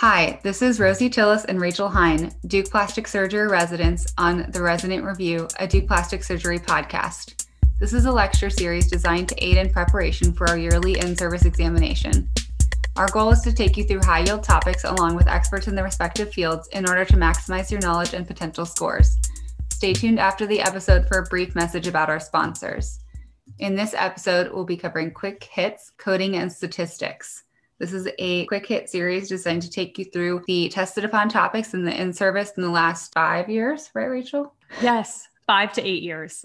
Hi, this is Rosie Tillis and Rachel Hein, Duke Plastic Surgery residents on the Resident Review, a Duke Plastic Surgery podcast. This is a lecture series designed to aid in preparation for our yearly in service examination. Our goal is to take you through high yield topics along with experts in the respective fields in order to maximize your knowledge and potential scores. Stay tuned after the episode for a brief message about our sponsors. In this episode, we'll be covering quick hits, coding, and statistics. This is a quick hit series designed to take you through the tested upon topics in the in service in the last five years, right, Rachel? Yes, five to eight years.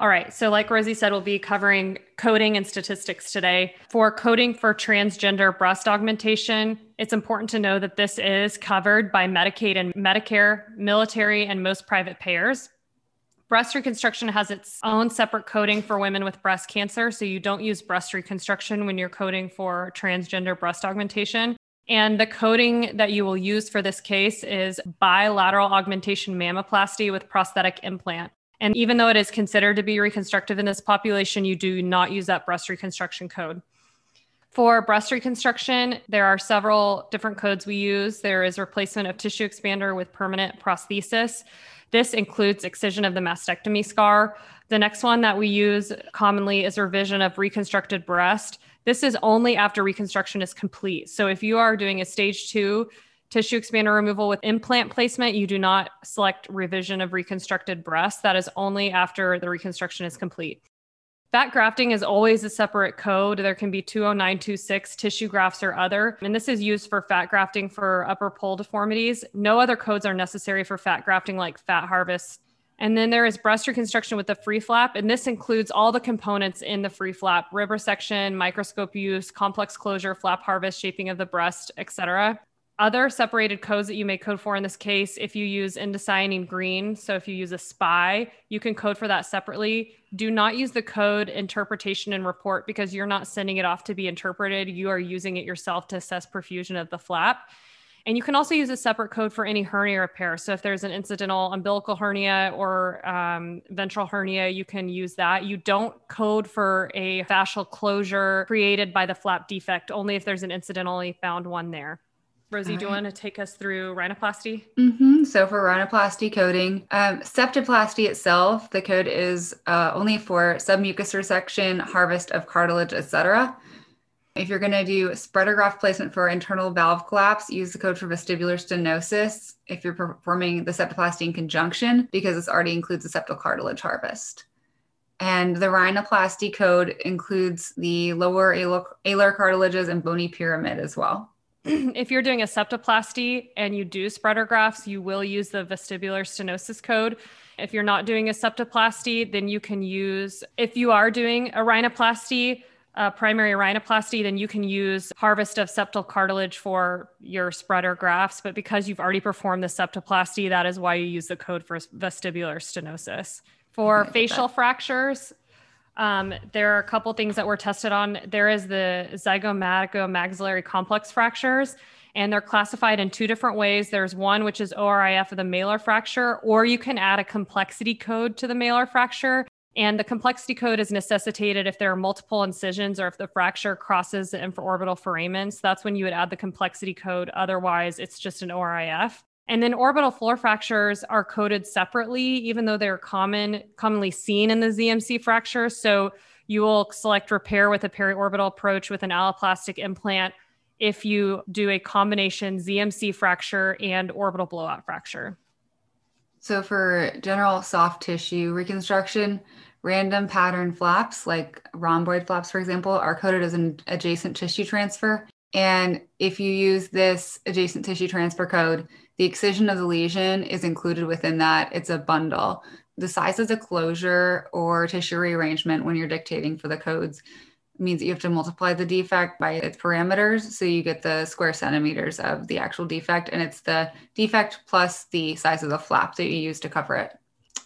All right. So, like Rosie said, we'll be covering coding and statistics today. For coding for transgender breast augmentation, it's important to know that this is covered by Medicaid and Medicare, military, and most private payers. Breast reconstruction has its own separate coding for women with breast cancer. So you don't use breast reconstruction when you're coding for transgender breast augmentation. And the coding that you will use for this case is bilateral augmentation mammoplasty with prosthetic implant. And even though it is considered to be reconstructive in this population, you do not use that breast reconstruction code. For breast reconstruction, there are several different codes we use. There is replacement of tissue expander with permanent prosthesis. This includes excision of the mastectomy scar. The next one that we use commonly is revision of reconstructed breast. This is only after reconstruction is complete. So if you are doing a stage two tissue expander removal with implant placement, you do not select revision of reconstructed breast. That is only after the reconstruction is complete. Fat grafting is always a separate code. There can be 20926 tissue grafts or other. And this is used for fat grafting for upper pole deformities. No other codes are necessary for fat grafting like fat harvest. And then there is breast reconstruction with the free flap. And this includes all the components in the free flap, rib resection, microscope use, complex closure, flap harvest, shaping of the breast, etc other separated codes that you may code for in this case, if you use indocyanine green, so if you use a SPY, you can code for that separately. Do not use the code interpretation and report because you're not sending it off to be interpreted. You are using it yourself to assess perfusion of the flap. And you can also use a separate code for any hernia repair. So if there's an incidental umbilical hernia or um, ventral hernia, you can use that. You don't code for a fascial closure created by the flap defect, only if there's an incidentally found one there. Rosie, do you want to take us through rhinoplasty? Mm-hmm. So for rhinoplasty coding, um, septoplasty itself, the code is uh, only for submucous resection, harvest of cartilage, etc. If you're going to do spreader graft placement for internal valve collapse, use the code for vestibular stenosis if you're performing the septoplasty in conjunction because this already includes the septal cartilage harvest. And the rhinoplasty code includes the lower alar, alar cartilages and bony pyramid as well. if you're doing a septoplasty and you do spreader grafts, you will use the vestibular stenosis code. If you're not doing a septoplasty, then you can use, if you are doing a rhinoplasty, a primary rhinoplasty, then you can use harvest of septal cartilage for your spreader grafts. But because you've already performed the septoplasty, that is why you use the code for vestibular stenosis. For facial fractures, um, there are a couple things that were tested on. There is the zygomatic-maxillary complex fractures, and they're classified in two different ways. There's one which is ORIF of the malar fracture, or you can add a complexity code to the malar fracture. And the complexity code is necessitated if there are multiple incisions or if the fracture crosses the infraorbital foramen. So That's when you would add the complexity code. Otherwise, it's just an ORIF. And then orbital floor fractures are coded separately, even though they're common, commonly seen in the ZMC fracture. So you will select repair with a periorbital approach with an alloplastic implant if you do a combination ZMC fracture and orbital blowout fracture. So for general soft tissue reconstruction, random pattern flaps, like rhomboid flaps, for example, are coded as an adjacent tissue transfer. And if you use this adjacent tissue transfer code, the excision of the lesion is included within that. It's a bundle. The size of the closure or tissue rearrangement when you're dictating for the codes means that you have to multiply the defect by its parameters. So you get the square centimeters of the actual defect, and it's the defect plus the size of the flap that you use to cover it.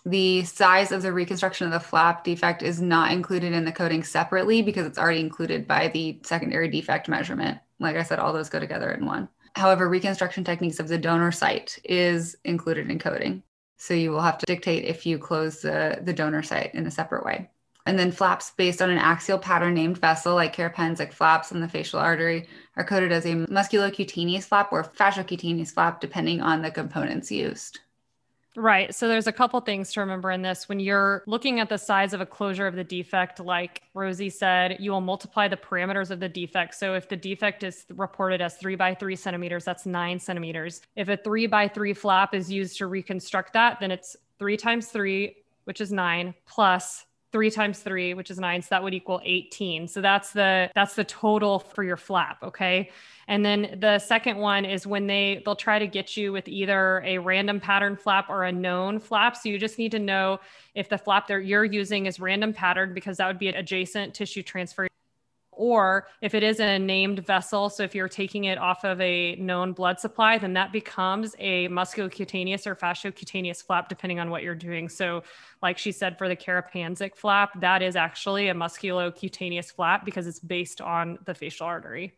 The size of the reconstruction of the flap defect is not included in the coding separately because it's already included by the secondary defect measurement. Like I said, all those go together in one. However, reconstruction techniques of the donor site is included in coding. So you will have to dictate if you close the, the donor site in a separate way. And then flaps based on an axial pattern named vessel, like Karapandzic, like flaps in the facial artery, are coded as a musculocutaneous flap or fasciocutaneous flap, depending on the components used. Right. So there's a couple things to remember in this. When you're looking at the size of a closure of the defect, like Rosie said, you will multiply the parameters of the defect. So if the defect is reported as three by three centimeters, that's nine centimeters. If a three by three flap is used to reconstruct that, then it's three times three, which is nine, plus three times three, which is nine. So that would equal 18. So that's the that's the total for your flap. Okay. And then the second one is when they they'll try to get you with either a random pattern flap or a known flap. So you just need to know if the flap that you're using is random pattern because that would be an adjacent tissue transfer or if it is a named vessel, so if you're taking it off of a known blood supply, then that becomes a musculocutaneous or fasciocutaneous flap, depending on what you're doing. So, like she said, for the Karapandzic flap, that is actually a musculocutaneous flap because it's based on the facial artery.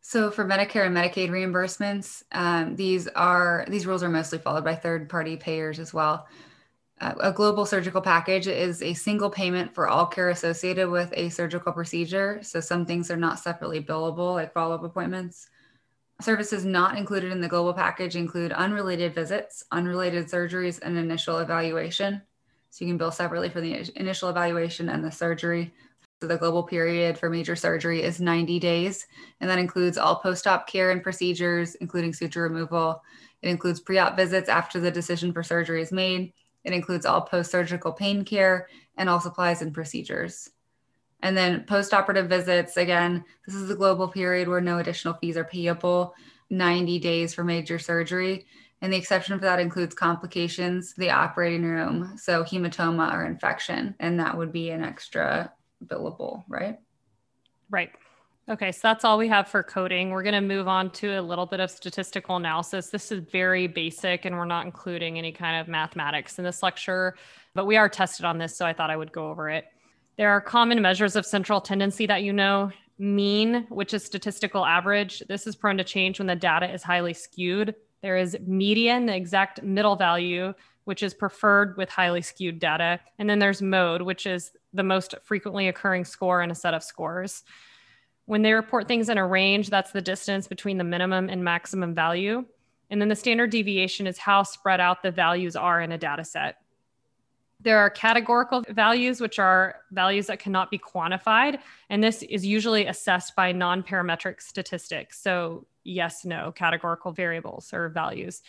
So for Medicare and Medicaid reimbursements, um, these are these rules are mostly followed by third-party payers as well. Uh, a global surgical package is a single payment for all care associated with a surgical procedure. So some things are not separately billable, like follow up appointments. Services not included in the global package include unrelated visits, unrelated surgeries, and initial evaluation. So you can bill separately for the initial evaluation and the surgery. So the global period for major surgery is 90 days, and that includes all post op care and procedures, including suture removal. It includes pre op visits after the decision for surgery is made it includes all post surgical pain care and all supplies and procedures. And then post operative visits again, this is the global period where no additional fees are payable, 90 days for major surgery. And the exception for that includes complications, the operating room, so hematoma or infection, and that would be an extra billable, right? Right. Okay, so that's all we have for coding. We're going to move on to a little bit of statistical analysis. This is very basic, and we're not including any kind of mathematics in this lecture, but we are tested on this, so I thought I would go over it. There are common measures of central tendency that you know mean, which is statistical average. This is prone to change when the data is highly skewed. There is median, the exact middle value, which is preferred with highly skewed data. And then there's mode, which is the most frequently occurring score in a set of scores. When they report things in a range, that's the distance between the minimum and maximum value. And then the standard deviation is how spread out the values are in a data set. There are categorical values, which are values that cannot be quantified. And this is usually assessed by non parametric statistics. So, yes, no, categorical variables or values.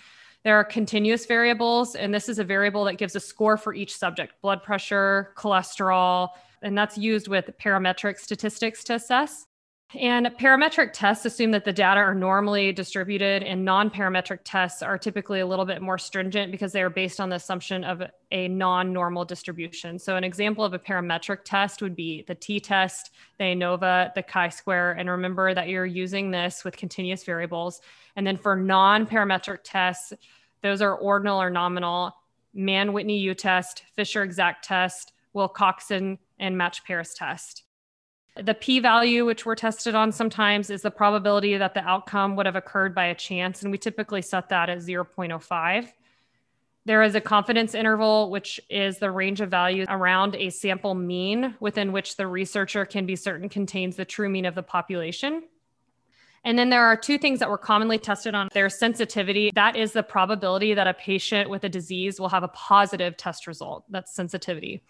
There are continuous variables, and this is a variable that gives a score for each subject blood pressure, cholesterol, and that's used with parametric statistics to assess. And parametric tests assume that the data are normally distributed, and non parametric tests are typically a little bit more stringent because they are based on the assumption of a non normal distribution. So, an example of a parametric test would be the t test, the ANOVA, the chi square. And remember that you're using this with continuous variables. And then for non parametric tests, those are ordinal or nominal, Mann Whitney U test, Fisher exact test, Wilcoxon, and match pairs test. The p value, which we're tested on sometimes, is the probability that the outcome would have occurred by a chance. And we typically set that at 0.05. There is a confidence interval, which is the range of values around a sample mean within which the researcher can be certain contains the true mean of the population. And then there are two things that were commonly tested on their sensitivity. That is the probability that a patient with a disease will have a positive test result. That's sensitivity.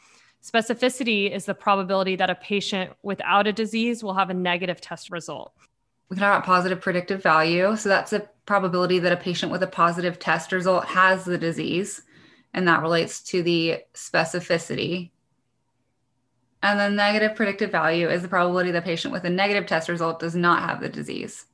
Specificity is the probability that a patient without a disease will have a negative test result. We can talk about positive predictive value. So that's the probability that a patient with a positive test result has the disease. And that relates to the specificity. And then negative predictive value is the probability the patient with a negative test result does not have the disease.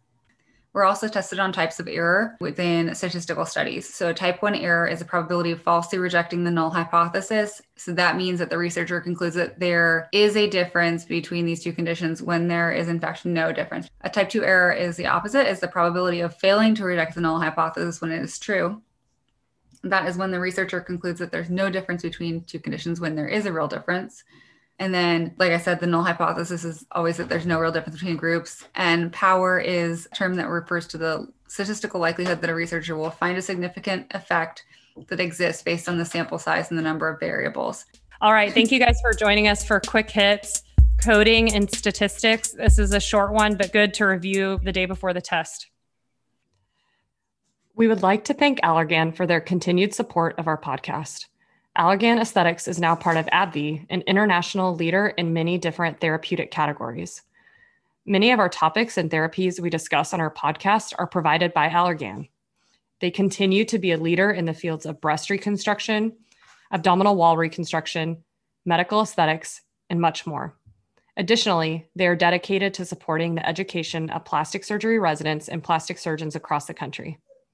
We're also tested on types of error within statistical studies. So, a type 1 error is a probability of falsely rejecting the null hypothesis. So, that means that the researcher concludes that there is a difference between these two conditions when there is, in fact, no difference. A type 2 error is the opposite, is the probability of failing to reject the null hypothesis when it is true. That is when the researcher concludes that there's no difference between two conditions when there is a real difference. And then, like I said, the null hypothesis is always that there's no real difference between groups. And power is a term that refers to the statistical likelihood that a researcher will find a significant effect that exists based on the sample size and the number of variables. All right. Thank you guys for joining us for quick hits, coding and statistics. This is a short one, but good to review the day before the test. We would like to thank Allergan for their continued support of our podcast. Allergan Aesthetics is now part of AbbVie, an international leader in many different therapeutic categories. Many of our topics and therapies we discuss on our podcast are provided by Allergan. They continue to be a leader in the fields of breast reconstruction, abdominal wall reconstruction, medical aesthetics, and much more. Additionally, they are dedicated to supporting the education of plastic surgery residents and plastic surgeons across the country.